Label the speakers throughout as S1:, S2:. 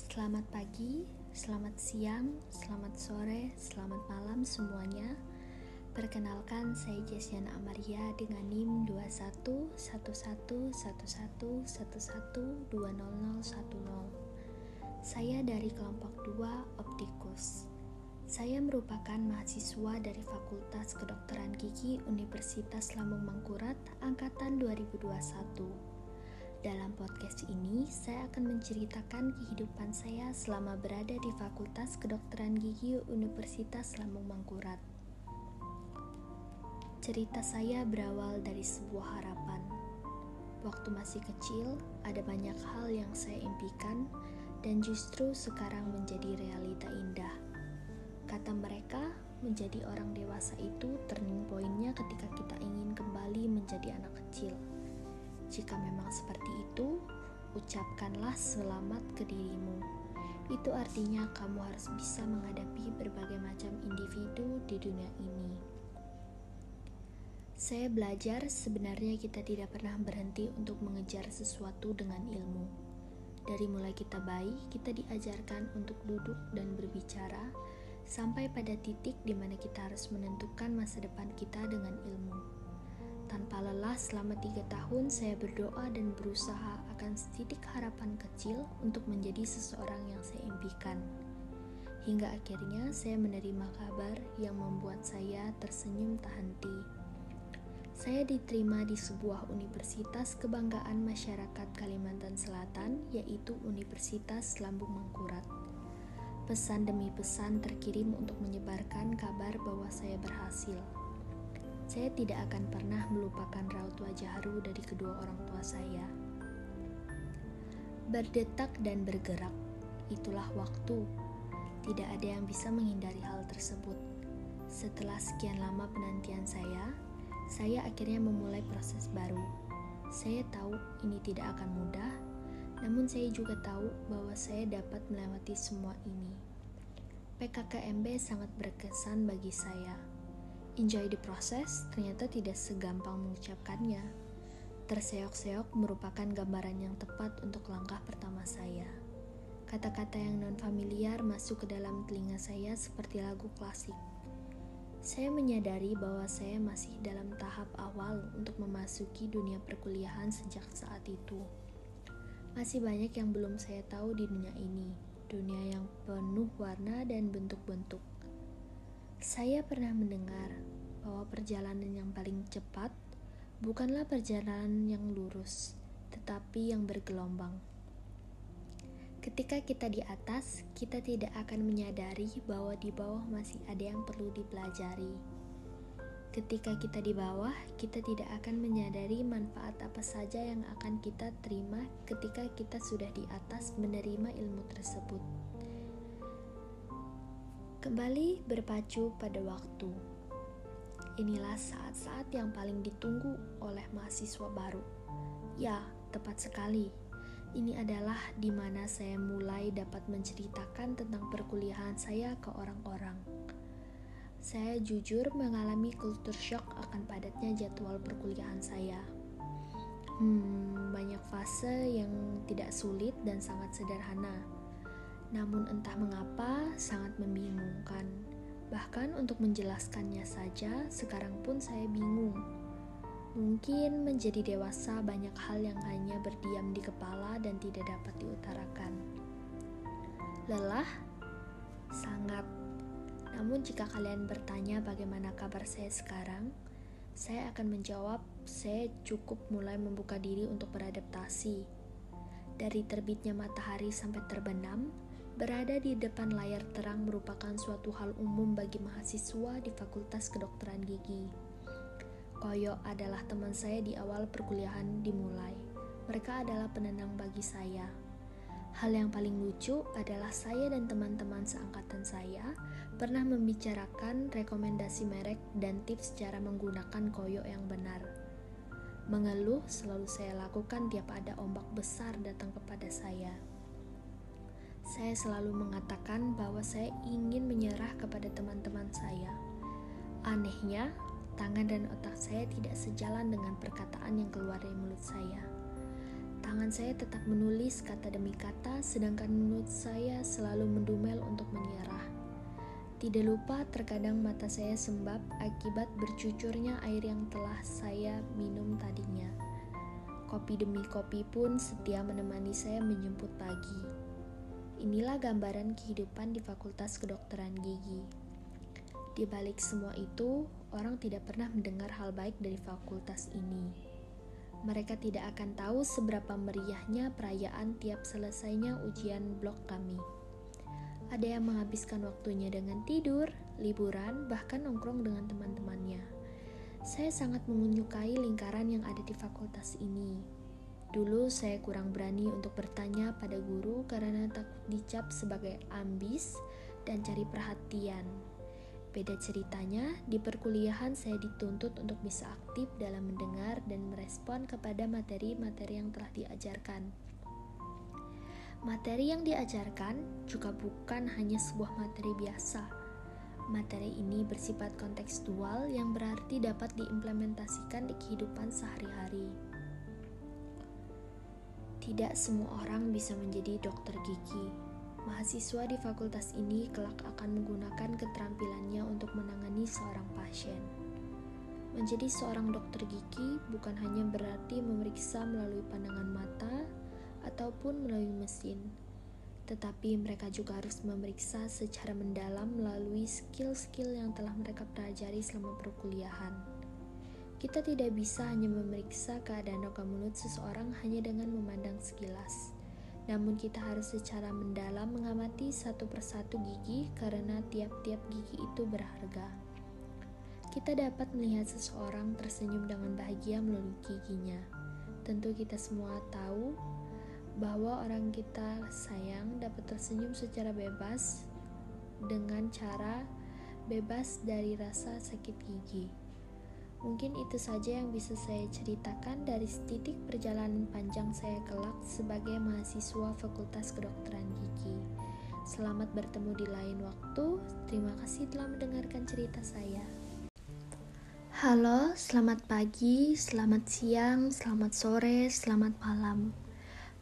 S1: Selamat pagi, selamat siang, selamat sore, selamat malam semuanya. Perkenalkan saya Jesiana Amaria dengan NIM 211111112010. Saya dari kelompok 2 Optikus. Saya merupakan mahasiswa dari Fakultas Kedokteran Gigi Universitas Lambung Mangkurat angkatan 2021. Dalam podcast ini, saya akan menceritakan kehidupan saya selama berada di Fakultas Kedokteran Gigi Universitas Lambung Mangkurat. Cerita saya berawal dari sebuah harapan. Waktu masih kecil, ada banyak hal yang saya impikan dan justru sekarang menjadi realita indah. Kata mereka, menjadi orang dewasa itu turning pointnya ketika kita ingin kembali menjadi anak kecil. Jika memang seperti itu, ucapkanlah selamat ke dirimu. Itu artinya kamu harus bisa menghadapi berbagai macam individu di dunia ini. Saya belajar sebenarnya kita tidak pernah berhenti untuk mengejar sesuatu dengan ilmu. Dari mulai kita bayi, kita diajarkan untuk duduk dan berbicara, sampai pada titik di mana kita harus menentukan masa depan kita dengan ilmu. Tanpa lelah selama tiga tahun saya berdoa dan berusaha akan setitik harapan kecil untuk menjadi seseorang yang saya impikan. Hingga akhirnya saya menerima kabar yang membuat saya tersenyum tak henti. Saya diterima di sebuah universitas kebanggaan masyarakat Kalimantan Selatan, yaitu Universitas Lambung Mangkurat. Pesan demi pesan terkirim untuk menyebarkan kabar bahwa saya berhasil. Saya tidak akan pernah melupakan raut wajah haru dari kedua orang tua saya. Berdetak dan bergerak, itulah waktu. Tidak ada yang bisa menghindari hal tersebut. Setelah sekian lama penantian saya, saya akhirnya memulai proses baru. Saya tahu ini tidak akan mudah, namun saya juga tahu bahwa saya dapat melewati semua ini. PKKMB sangat berkesan bagi saya Enjoy the process ternyata tidak segampang mengucapkannya. Terseok-seok merupakan gambaran yang tepat untuk langkah pertama saya. Kata-kata yang non-familiar masuk ke dalam telinga saya seperti lagu klasik. Saya menyadari bahwa saya masih dalam tahap awal untuk memasuki dunia perkuliahan sejak saat itu. Masih banyak yang belum saya tahu di dunia ini, dunia yang penuh warna dan bentuk-bentuk. Saya pernah mendengar bahwa perjalanan yang paling cepat bukanlah perjalanan yang lurus, tetapi yang bergelombang. Ketika kita di atas, kita tidak akan menyadari bahwa di bawah masih ada yang perlu dipelajari. Ketika kita di bawah, kita tidak akan menyadari manfaat apa saja yang akan kita terima ketika kita sudah di atas menerima ilmu tersebut. Kembali berpacu pada waktu. Inilah saat-saat yang paling ditunggu oleh mahasiswa baru. Ya, tepat sekali. Ini adalah di mana saya mulai dapat menceritakan tentang perkuliahan saya ke orang-orang. Saya jujur mengalami kultur shock akan padatnya jadwal perkuliahan saya. Hmm, banyak fase yang tidak sulit dan sangat sederhana namun entah mengapa sangat membingungkan. Bahkan untuk menjelaskannya saja, sekarang pun saya bingung. Mungkin menjadi dewasa banyak hal yang hanya berdiam di kepala dan tidak dapat diutarakan. Lelah? Sangat. Namun jika kalian bertanya bagaimana kabar saya sekarang, saya akan menjawab saya cukup mulai membuka diri untuk beradaptasi. Dari terbitnya matahari sampai terbenam, Berada di depan layar terang merupakan suatu hal umum bagi mahasiswa di Fakultas Kedokteran Gigi. Koyo adalah teman saya di awal perkuliahan dimulai. Mereka adalah penenang bagi saya. Hal yang paling lucu adalah saya dan teman-teman seangkatan saya pernah membicarakan rekomendasi merek dan tips cara menggunakan koyo yang benar. Mengeluh selalu saya lakukan tiap ada ombak besar datang kepada saya. Saya selalu mengatakan bahwa saya ingin menyerah kepada teman-teman saya. Anehnya, tangan dan otak saya tidak sejalan dengan perkataan yang keluar dari mulut saya. Tangan saya tetap menulis kata demi kata, sedangkan mulut saya selalu mendumel untuk menyerah. Tidak lupa, terkadang mata saya sembab akibat bercucurnya air yang telah saya minum tadinya. Kopi demi kopi pun setia menemani saya menjemput pagi. Inilah gambaran kehidupan di Fakultas Kedokteran Gigi. Di balik semua itu, orang tidak pernah mendengar hal baik dari fakultas ini mereka tidak akan tahu seberapa meriahnya perayaan tiap selesainya ujian blok kami. Ada yang menghabiskan waktunya dengan tidur, liburan, bahkan nongkrong dengan teman-temannya. Saya sangat menyukai lingkaran yang ada di fakultas ini. Dulu saya kurang berani untuk bertanya pada guru karena takut dicap sebagai ambis dan cari perhatian. Beda ceritanya, di perkuliahan saya dituntut untuk bisa aktif dalam mendengar dan merespon kepada materi-materi yang telah diajarkan. Materi yang diajarkan juga bukan hanya sebuah materi biasa. Materi ini bersifat kontekstual yang berarti dapat diimplementasikan di kehidupan sehari-hari. Tidak semua orang bisa menjadi dokter gigi Mahasiswa di fakultas ini kelak akan menggunakan keterampilannya untuk menangani seorang pasien. Menjadi seorang dokter gigi bukan hanya berarti memeriksa melalui pandangan mata ataupun melalui mesin, tetapi mereka juga harus memeriksa secara mendalam melalui skill-skill yang telah mereka pelajari selama perkuliahan. Kita tidak bisa hanya memeriksa keadaan rongga mulut seseorang hanya dengan memandang sekilas namun kita harus secara mendalam mengamati satu persatu gigi karena tiap-tiap gigi itu berharga. Kita dapat melihat seseorang tersenyum dengan bahagia melalui giginya. Tentu kita semua tahu bahwa orang kita sayang dapat tersenyum secara bebas dengan cara bebas dari rasa sakit gigi. Mungkin itu saja yang bisa saya ceritakan dari titik perjalanan panjang saya kelak sebagai mahasiswa Fakultas Kedokteran Gigi. Selamat bertemu di lain waktu. Terima kasih telah mendengarkan cerita saya.
S2: Halo, selamat pagi, selamat siang, selamat sore, selamat malam.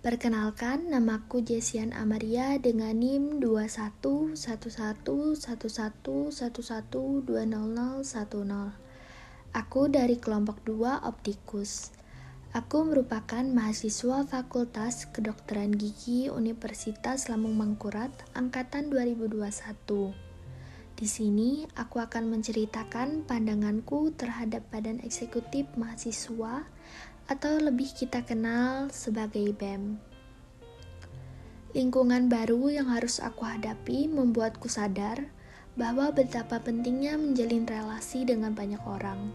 S2: Perkenalkan, namaku Jesian Amaria dengan NIM 211111112010. Aku dari kelompok 2 Optikus. Aku merupakan mahasiswa Fakultas Kedokteran Gigi Universitas Lambung Mangkurat angkatan 2021. Di sini aku akan menceritakan pandanganku terhadap Badan Eksekutif Mahasiswa atau lebih kita kenal sebagai BEM. Lingkungan baru yang harus aku hadapi membuatku sadar bahwa betapa pentingnya menjalin relasi dengan banyak orang.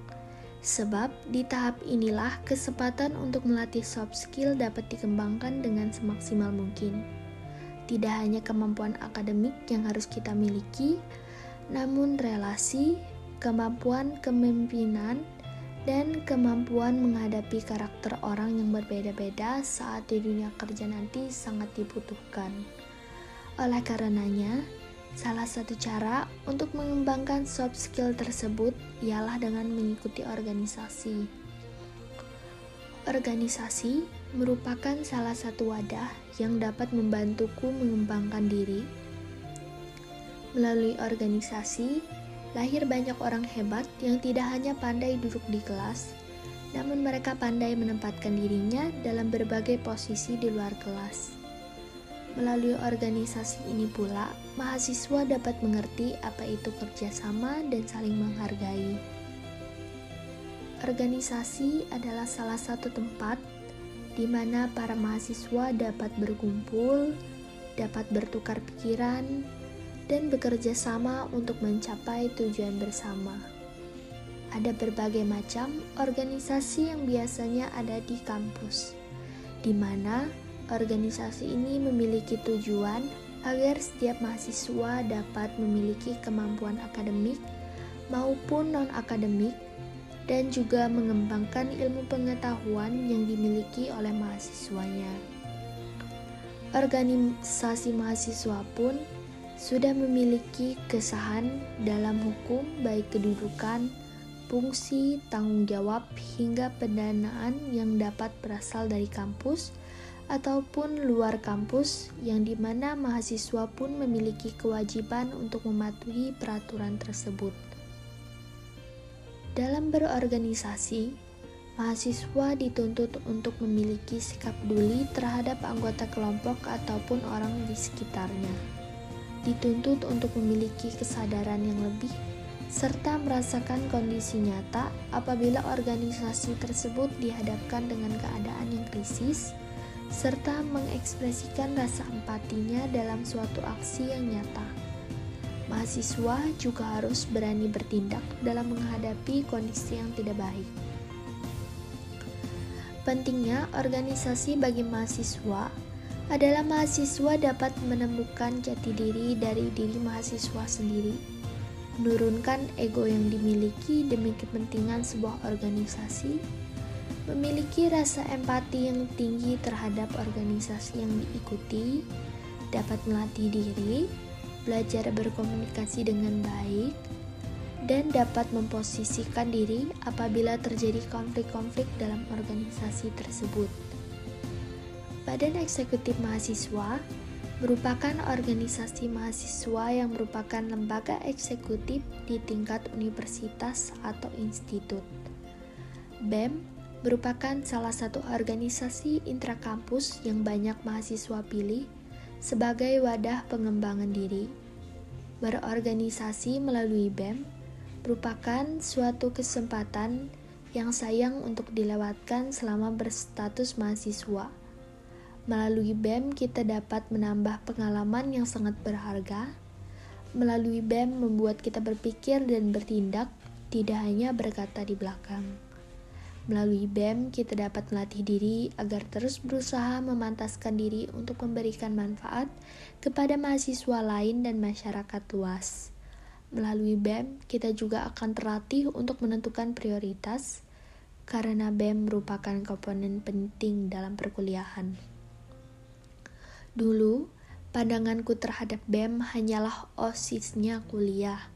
S2: Sebab di tahap inilah kesempatan untuk melatih soft skill dapat dikembangkan dengan semaksimal mungkin. Tidak hanya kemampuan akademik yang harus kita miliki, namun relasi, kemampuan kepemimpinan, dan kemampuan menghadapi karakter orang yang berbeda-beda saat di dunia kerja nanti sangat dibutuhkan. Oleh karenanya, Salah satu cara untuk mengembangkan soft skill tersebut ialah dengan mengikuti organisasi. Organisasi merupakan salah satu wadah yang dapat membantuku mengembangkan diri. Melalui organisasi, lahir banyak orang hebat yang tidak hanya pandai duduk di kelas, namun mereka pandai menempatkan dirinya dalam berbagai posisi di luar kelas. Melalui organisasi ini pula, mahasiswa dapat mengerti apa itu kerjasama dan saling menghargai. Organisasi adalah salah satu tempat di mana para mahasiswa dapat berkumpul, dapat bertukar pikiran, dan bekerja sama untuk mencapai tujuan bersama. Ada berbagai macam organisasi yang biasanya ada di kampus, di mana Organisasi ini memiliki tujuan agar setiap mahasiswa dapat memiliki kemampuan akademik maupun non-akademik dan juga mengembangkan ilmu pengetahuan yang dimiliki oleh mahasiswanya. Organisasi mahasiswa pun sudah memiliki kesahan dalam hukum baik kedudukan, fungsi, tanggung jawab, hingga pendanaan yang dapat berasal dari kampus ataupun luar kampus yang di mana mahasiswa pun memiliki kewajiban untuk mematuhi peraturan tersebut. Dalam berorganisasi, mahasiswa dituntut untuk memiliki sikap peduli terhadap anggota kelompok ataupun orang di sekitarnya. Dituntut untuk memiliki kesadaran yang lebih serta merasakan kondisi nyata apabila organisasi tersebut dihadapkan dengan keadaan yang krisis, serta mengekspresikan rasa empatinya dalam suatu aksi yang nyata mahasiswa juga harus berani bertindak dalam menghadapi kondisi yang tidak baik. Pentingnya organisasi bagi mahasiswa adalah mahasiswa dapat menemukan jati diri dari diri mahasiswa sendiri, menurunkan ego yang dimiliki demi kepentingan sebuah organisasi, memiliki rasa empati yang tinggi terhadap organisasi yang diikuti, dapat melatih diri, belajar berkomunikasi dengan baik, dan dapat memposisikan diri apabila terjadi konflik-konflik dalam organisasi tersebut. Badan Eksekutif Mahasiswa merupakan organisasi mahasiswa yang merupakan lembaga eksekutif di tingkat universitas atau institut. BEM merupakan salah satu organisasi intrakampus yang banyak mahasiswa pilih sebagai wadah pengembangan diri. Berorganisasi melalui BEM merupakan suatu kesempatan yang sayang untuk dilewatkan selama berstatus mahasiswa. Melalui BEM kita dapat menambah pengalaman yang sangat berharga. Melalui BEM membuat kita berpikir dan bertindak, tidak hanya berkata di belakang. Melalui BEM, kita dapat melatih diri agar terus berusaha memantaskan diri untuk memberikan manfaat kepada mahasiswa lain dan masyarakat luas. Melalui BEM, kita juga akan terlatih untuk menentukan prioritas, karena BEM merupakan komponen penting dalam perkuliahan. Dulu, pandanganku terhadap BEM hanyalah osisnya kuliah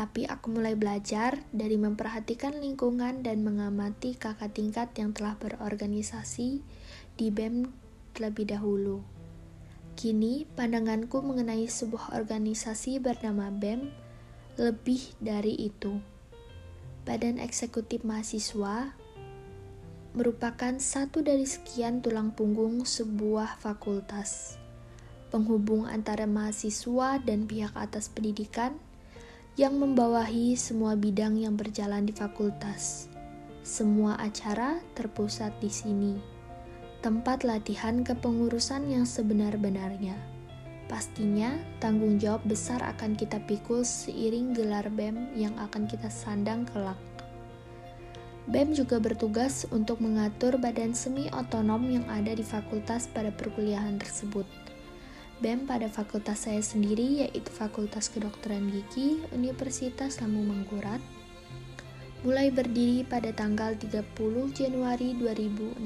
S2: tapi aku mulai belajar dari memperhatikan lingkungan dan mengamati kakak tingkat yang telah berorganisasi di BEM terlebih dahulu. Kini, pandanganku mengenai sebuah organisasi bernama BEM lebih dari itu. Badan Eksekutif Mahasiswa merupakan satu dari sekian tulang punggung sebuah fakultas, penghubung antara mahasiswa dan pihak atas pendidikan yang membawahi semua bidang yang berjalan di fakultas. Semua acara terpusat di sini, tempat latihan kepengurusan yang sebenar-benarnya. Pastinya, tanggung jawab besar akan kita pikul seiring gelar BEM yang akan kita sandang kelak. BEM juga bertugas untuk mengatur badan semi otonom yang ada di fakultas pada perkuliahan tersebut. BEM pada fakultas saya sendiri yaitu Fakultas Kedokteran Gigi Universitas Lambung Mangkurat mulai berdiri pada tanggal 30 Januari 2016.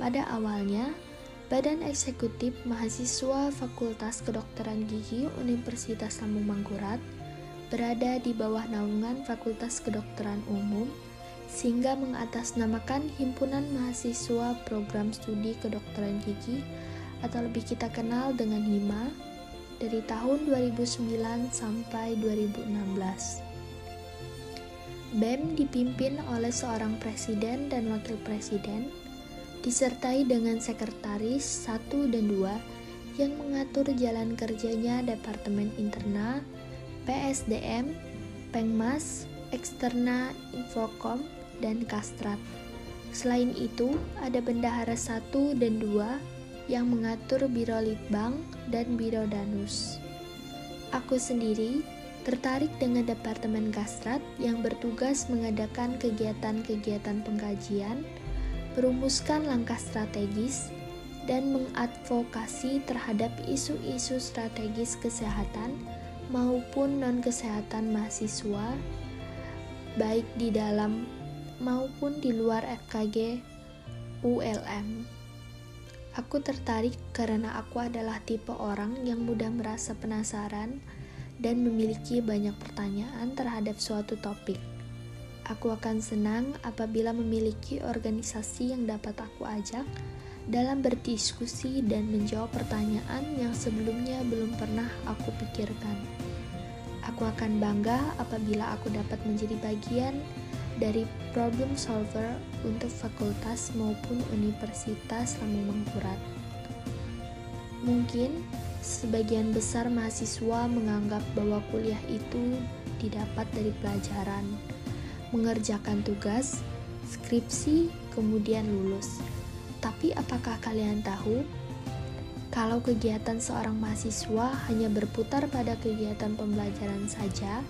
S2: Pada awalnya, Badan Eksekutif Mahasiswa Fakultas Kedokteran Gigi Universitas Lambung Mangkurat berada di bawah naungan Fakultas Kedokteran Umum sehingga mengatasnamakan Himpunan Mahasiswa Program Studi Kedokteran Gigi atau lebih kita kenal dengan HIMA dari tahun 2009 sampai 2016. BEM dipimpin oleh seorang presiden dan wakil presiden, disertai dengan sekretaris 1 dan 2 yang mengatur jalan kerjanya Departemen Interna, PSDM, Pengmas, Eksterna, Infokom, dan Kastrat. Selain itu, ada bendahara 1 dan 2 yang mengatur Biro Litbang dan Biro Danus. Aku sendiri tertarik dengan Departemen Kastrat yang bertugas mengadakan kegiatan-kegiatan pengkajian, merumuskan langkah strategis, dan mengadvokasi terhadap isu-isu strategis kesehatan maupun non-kesehatan mahasiswa, baik di dalam maupun di luar FKG ULM. Aku tertarik karena aku adalah tipe orang yang mudah merasa penasaran dan memiliki banyak pertanyaan terhadap suatu topik. Aku akan senang apabila memiliki organisasi yang dapat aku ajak dalam berdiskusi dan menjawab pertanyaan yang sebelumnya belum pernah aku pikirkan. Aku akan bangga apabila aku dapat menjadi bagian dari problem solver untuk fakultas maupun universitas Lambung Mangkurat. Mungkin sebagian besar mahasiswa menganggap bahwa kuliah itu didapat dari pelajaran, mengerjakan tugas, skripsi, kemudian lulus. Tapi apakah kalian tahu kalau kegiatan seorang mahasiswa hanya berputar pada kegiatan pembelajaran saja,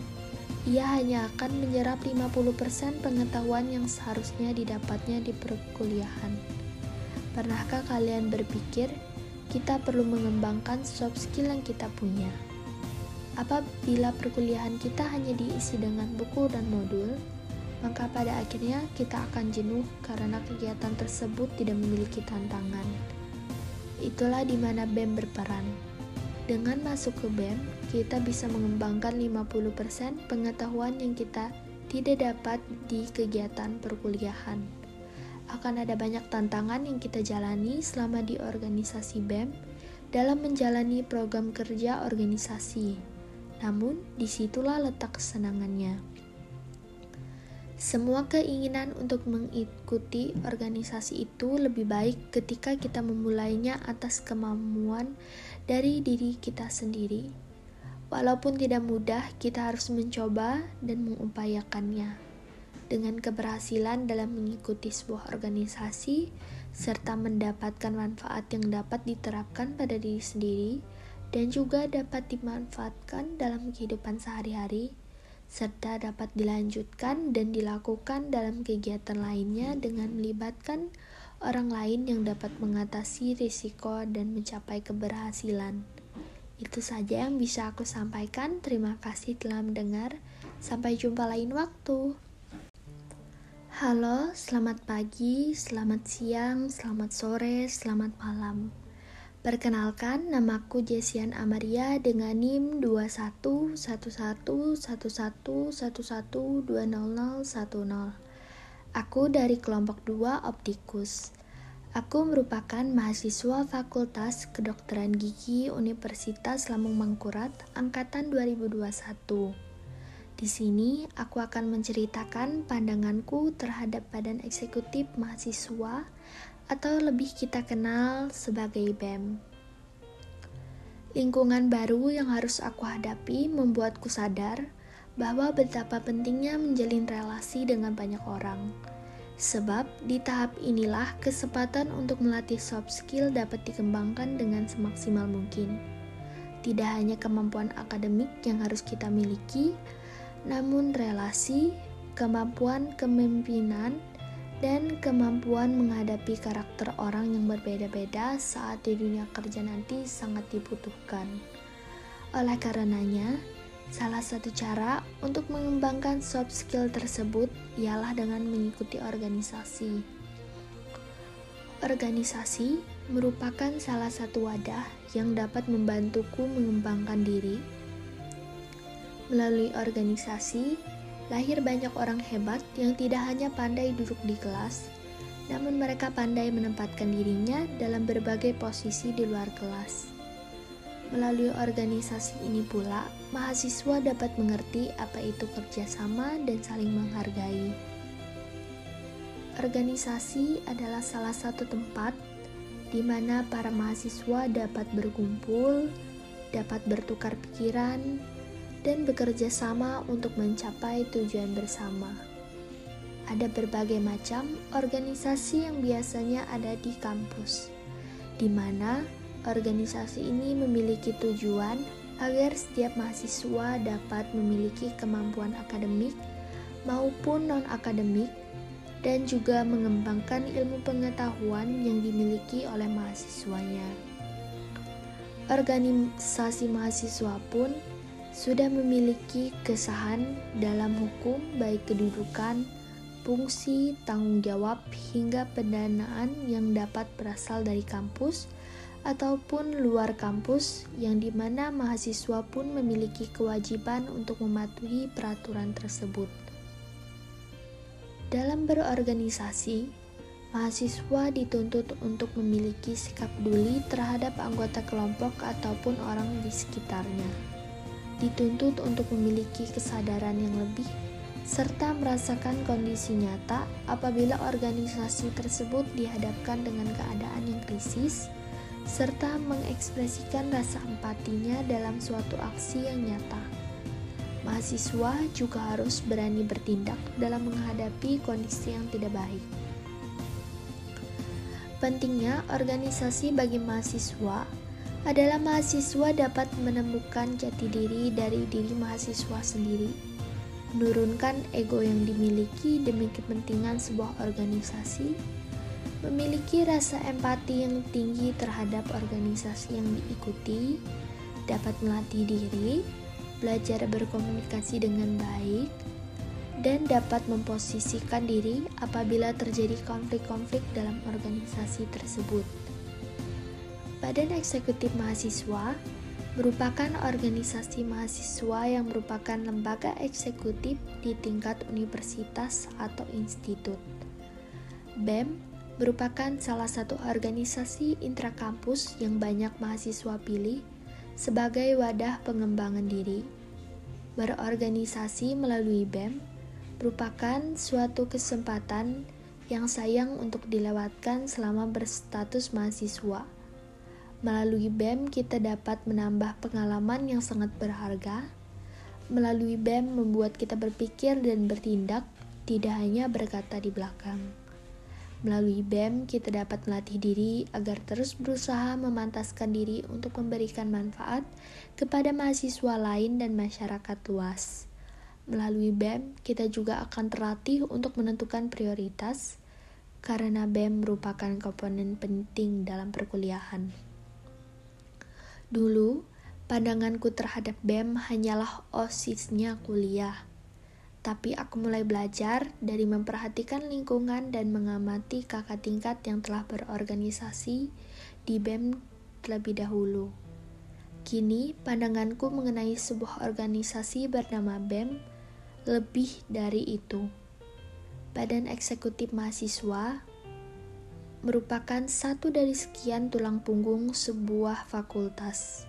S2: ia hanya akan menyerap 50% pengetahuan yang seharusnya didapatnya di perkuliahan. Pernahkah kalian berpikir kita perlu mengembangkan soft skill yang kita punya? Apabila perkuliahan kita hanya diisi dengan buku dan modul, maka pada akhirnya kita akan jenuh karena kegiatan tersebut tidak memiliki tantangan. Itulah di mana BEM berperan. Dengan masuk ke BEM, kita bisa mengembangkan 50% pengetahuan yang kita tidak dapat di kegiatan perkuliahan. Akan ada banyak tantangan yang kita jalani selama di organisasi BEM dalam menjalani program kerja organisasi namun, di situlah letak kesenangannya. Semua keinginan untuk mengikuti organisasi itu lebih baik ketika kita memulainya atas kemampuan dari diri kita sendiri. Walaupun tidak mudah, kita harus mencoba dan mengupayakannya. Dengan keberhasilan dalam mengikuti sebuah organisasi serta mendapatkan manfaat yang dapat diterapkan pada diri sendiri, dan juga dapat dimanfaatkan dalam kehidupan sehari-hari, serta dapat dilanjutkan dan dilakukan dalam kegiatan lainnya dengan melibatkan orang lain yang dapat mengatasi risiko dan mencapai keberhasilan. Itu saja yang bisa aku sampaikan. Terima kasih telah mendengar. Sampai jumpa lain waktu. Halo, selamat pagi, selamat siang, selamat sore, selamat malam. Perkenalkan, namaku Jesian Amaria dengan NIM 21111111200010. Aku dari kelompok 2 Optikus. Aku merupakan mahasiswa Fakultas Kedokteran Gigi Universitas Lambung Mangkurat angkatan 2021. Di sini aku akan menceritakan pandanganku terhadap Badan Eksekutif Mahasiswa atau lebih kita kenal sebagai BEM. Lingkungan baru yang harus aku hadapi membuatku sadar bahwa betapa pentingnya menjalin relasi dengan banyak orang. Sebab di tahap inilah kesempatan untuk melatih soft skill dapat dikembangkan dengan semaksimal mungkin. Tidak hanya kemampuan akademik yang harus kita miliki, namun relasi, kemampuan kepemimpinan, dan kemampuan menghadapi karakter orang yang berbeda-beda saat di dunia kerja nanti sangat dibutuhkan. Oleh karenanya, salah satu cara untuk mengembangkan soft skill tersebut ialah dengan mengikuti organisasi. Organisasi merupakan salah satu wadah yang dapat membantuku mengembangkan diri. Melalui organisasi, Lahir banyak orang hebat yang tidak hanya pandai duduk di kelas, namun mereka pandai menempatkan dirinya dalam berbagai posisi di luar kelas. Melalui organisasi ini pula, mahasiswa dapat mengerti apa itu kerjasama dan saling menghargai. Organisasi adalah salah satu tempat di mana para mahasiswa dapat berkumpul, dapat bertukar pikiran, dan bekerja sama untuk mencapai tujuan bersama. Ada berbagai macam organisasi yang biasanya ada di kampus, di mana organisasi ini memiliki tujuan agar setiap mahasiswa dapat memiliki kemampuan akademik maupun non-akademik dan juga mengembangkan ilmu pengetahuan yang dimiliki oleh mahasiswanya. Organisasi mahasiswa pun sudah memiliki kesahan dalam hukum baik kedudukan, fungsi, tanggung jawab, hingga pendanaan yang dapat berasal dari kampus ataupun luar kampus yang di mana mahasiswa pun memiliki kewajiban untuk mematuhi peraturan tersebut. Dalam berorganisasi, mahasiswa dituntut untuk memiliki sikap peduli terhadap anggota kelompok ataupun orang di sekitarnya. Dituntut untuk memiliki kesadaran yang lebih serta merasakan kondisi nyata apabila organisasi tersebut dihadapkan dengan keadaan yang krisis, serta mengekspresikan rasa empatinya dalam suatu aksi yang nyata. Mahasiswa juga harus berani bertindak dalam menghadapi kondisi yang tidak baik. Pentingnya organisasi bagi mahasiswa adalah mahasiswa dapat menemukan jati diri dari diri mahasiswa sendiri menurunkan ego yang dimiliki demi kepentingan sebuah organisasi, memiliki rasa empati yang tinggi terhadap organisasi yang diikuti, dapat melatih diri, belajar berkomunikasi dengan baik, dan dapat memposisikan diri apabila terjadi konflik-konflik dalam organisasi tersebut. Badan Eksekutif Mahasiswa merupakan organisasi mahasiswa yang merupakan lembaga eksekutif di tingkat universitas atau institut. BEM merupakan salah satu organisasi intrakampus yang banyak mahasiswa pilih sebagai wadah pengembangan diri. Berorganisasi melalui BEM merupakan suatu kesempatan yang sayang untuk dilewatkan selama berstatus mahasiswa Melalui BEM kita dapat menambah pengalaman yang sangat berharga. Melalui BEM membuat kita berpikir dan bertindak, tidak hanya berkata di belakang. Melalui BEM kita dapat melatih diri agar terus berusaha memantaskan diri untuk memberikan manfaat kepada mahasiswa lain dan masyarakat luas. Melalui BEM kita juga akan terlatih untuk menentukan prioritas karena BEM merupakan komponen penting dalam perkuliahan. Dulu, pandanganku terhadap BEM hanyalah osisnya kuliah. Tapi aku mulai belajar dari memperhatikan lingkungan dan mengamati kakak tingkat yang telah berorganisasi di BEM terlebih dahulu. Kini, pandanganku mengenai sebuah organisasi bernama BEM lebih dari itu. Badan Eksekutif Mahasiswa merupakan satu dari sekian tulang punggung sebuah fakultas,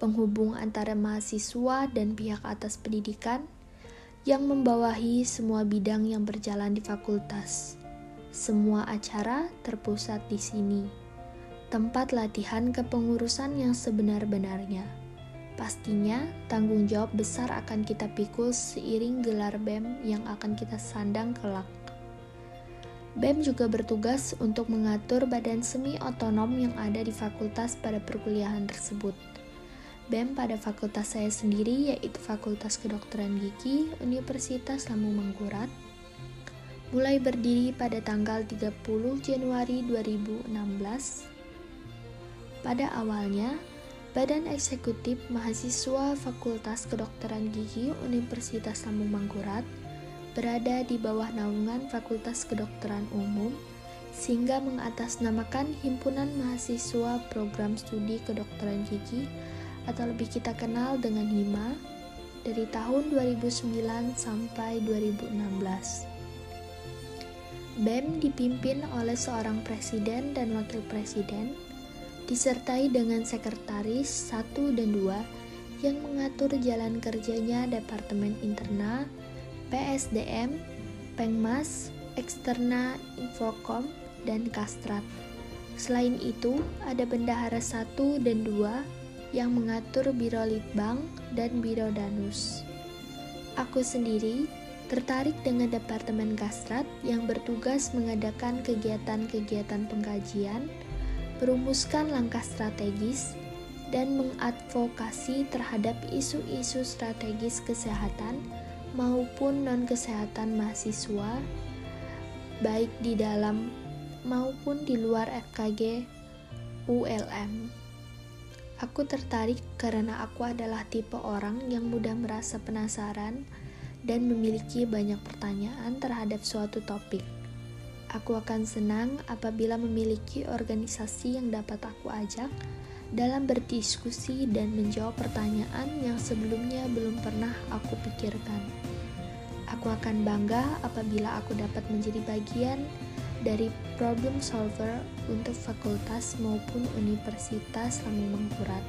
S2: penghubung antara mahasiswa dan pihak atas pendidikan yang membawahi semua bidang yang berjalan di fakultas. Semua acara terpusat di sini, tempat latihan kepengurusan yang sebenar-benarnya. Pastinya, tanggung jawab besar akan kita pikul seiring gelar BEM yang akan kita sandang kelak. BEM juga bertugas untuk mengatur badan semi otonom yang ada di fakultas pada perkuliahan tersebut. BEM pada fakultas saya sendiri yaitu Fakultas Kedokteran Gigi Universitas Lambung Mangkurat mulai berdiri pada tanggal 30 Januari 2016. Pada awalnya, Badan Eksekutif Mahasiswa Fakultas Kedokteran Gigi Universitas Lambung Mangkurat berada di bawah naungan Fakultas Kedokteran Umum sehingga mengatasnamakan Himpunan Mahasiswa Program Studi Kedokteran Gigi atau lebih kita kenal dengan HIMA dari tahun 2009 sampai 2016. BEM dipimpin oleh seorang presiden dan wakil presiden, disertai dengan sekretaris 1 dan 2 yang mengatur jalan kerjanya Departemen Internal, PSDM, Pengmas, Eksterna Infocom, dan Kastrat. Selain itu, ada bendahara 1 dan 2 yang mengatur Biro Litbang dan Biro Danus. Aku sendiri tertarik dengan Departemen Kastrat yang bertugas mengadakan kegiatan-kegiatan pengkajian, merumuskan langkah strategis, dan mengadvokasi terhadap isu-isu strategis kesehatan maupun non-kesehatan mahasiswa, baik di dalam maupun di luar FKG ULM. Aku tertarik karena aku adalah tipe orang yang mudah merasa penasaran dan memiliki banyak pertanyaan terhadap suatu topik. Aku akan senang apabila memiliki organisasi yang dapat aku ajak dalam berdiskusi dan menjawab pertanyaan yang sebelumnya belum pernah aku pikirkan. Aku akan bangga apabila aku dapat menjadi bagian dari problem solver untuk fakultas maupun universitas Lambung Mangkurat.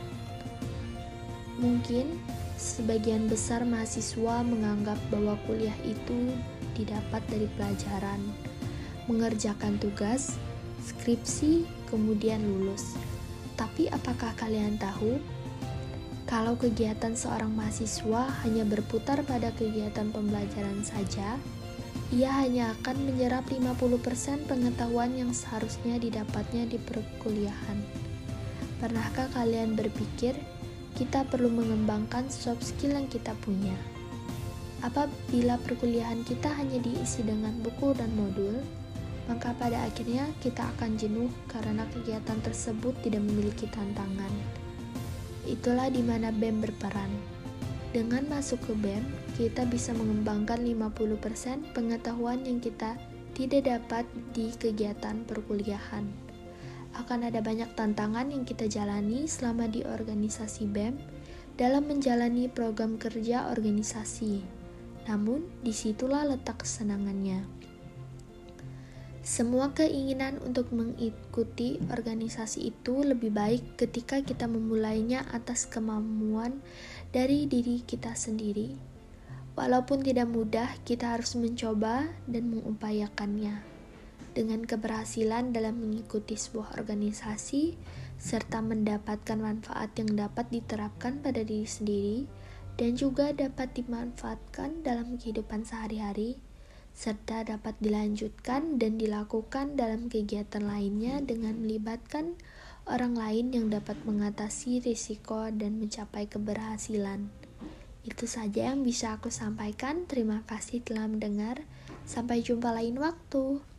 S2: Mungkin sebagian besar mahasiswa menganggap bahwa kuliah itu didapat dari pelajaran, mengerjakan tugas, skripsi, kemudian lulus. Tapi apakah kalian tahu kalau kegiatan seorang mahasiswa hanya berputar pada kegiatan pembelajaran saja, ia hanya akan menyerap 50% pengetahuan yang seharusnya didapatnya di perkuliahan. Pernahkah kalian berpikir kita perlu mengembangkan soft skill yang kita punya. Apabila perkuliahan kita hanya diisi dengan buku dan modul, maka pada akhirnya kita akan jenuh karena kegiatan tersebut tidak memiliki tantangan. Itulah di mana BEM berperan. Dengan masuk ke BEM, kita bisa mengembangkan 50% pengetahuan yang kita tidak dapat di kegiatan perkuliahan akan ada banyak tantangan yang kita jalani selama di organisasi BEM dalam menjalani program kerja organisasi. Namun, di situlah letak kesenangannya. Semua keinginan untuk mengikuti organisasi itu lebih baik ketika kita memulainya atas kemampuan dari diri kita sendiri. Walaupun tidak mudah, kita harus mencoba dan mengupayakannya dengan keberhasilan dalam mengikuti sebuah organisasi serta mendapatkan manfaat yang dapat diterapkan pada diri sendiri dan juga dapat dimanfaatkan dalam kehidupan sehari-hari serta dapat dilanjutkan dan dilakukan dalam kegiatan lainnya dengan melibatkan orang lain yang dapat mengatasi risiko dan mencapai keberhasilan. Itu saja yang bisa aku sampaikan. Terima kasih telah mendengar. Sampai jumpa lain waktu.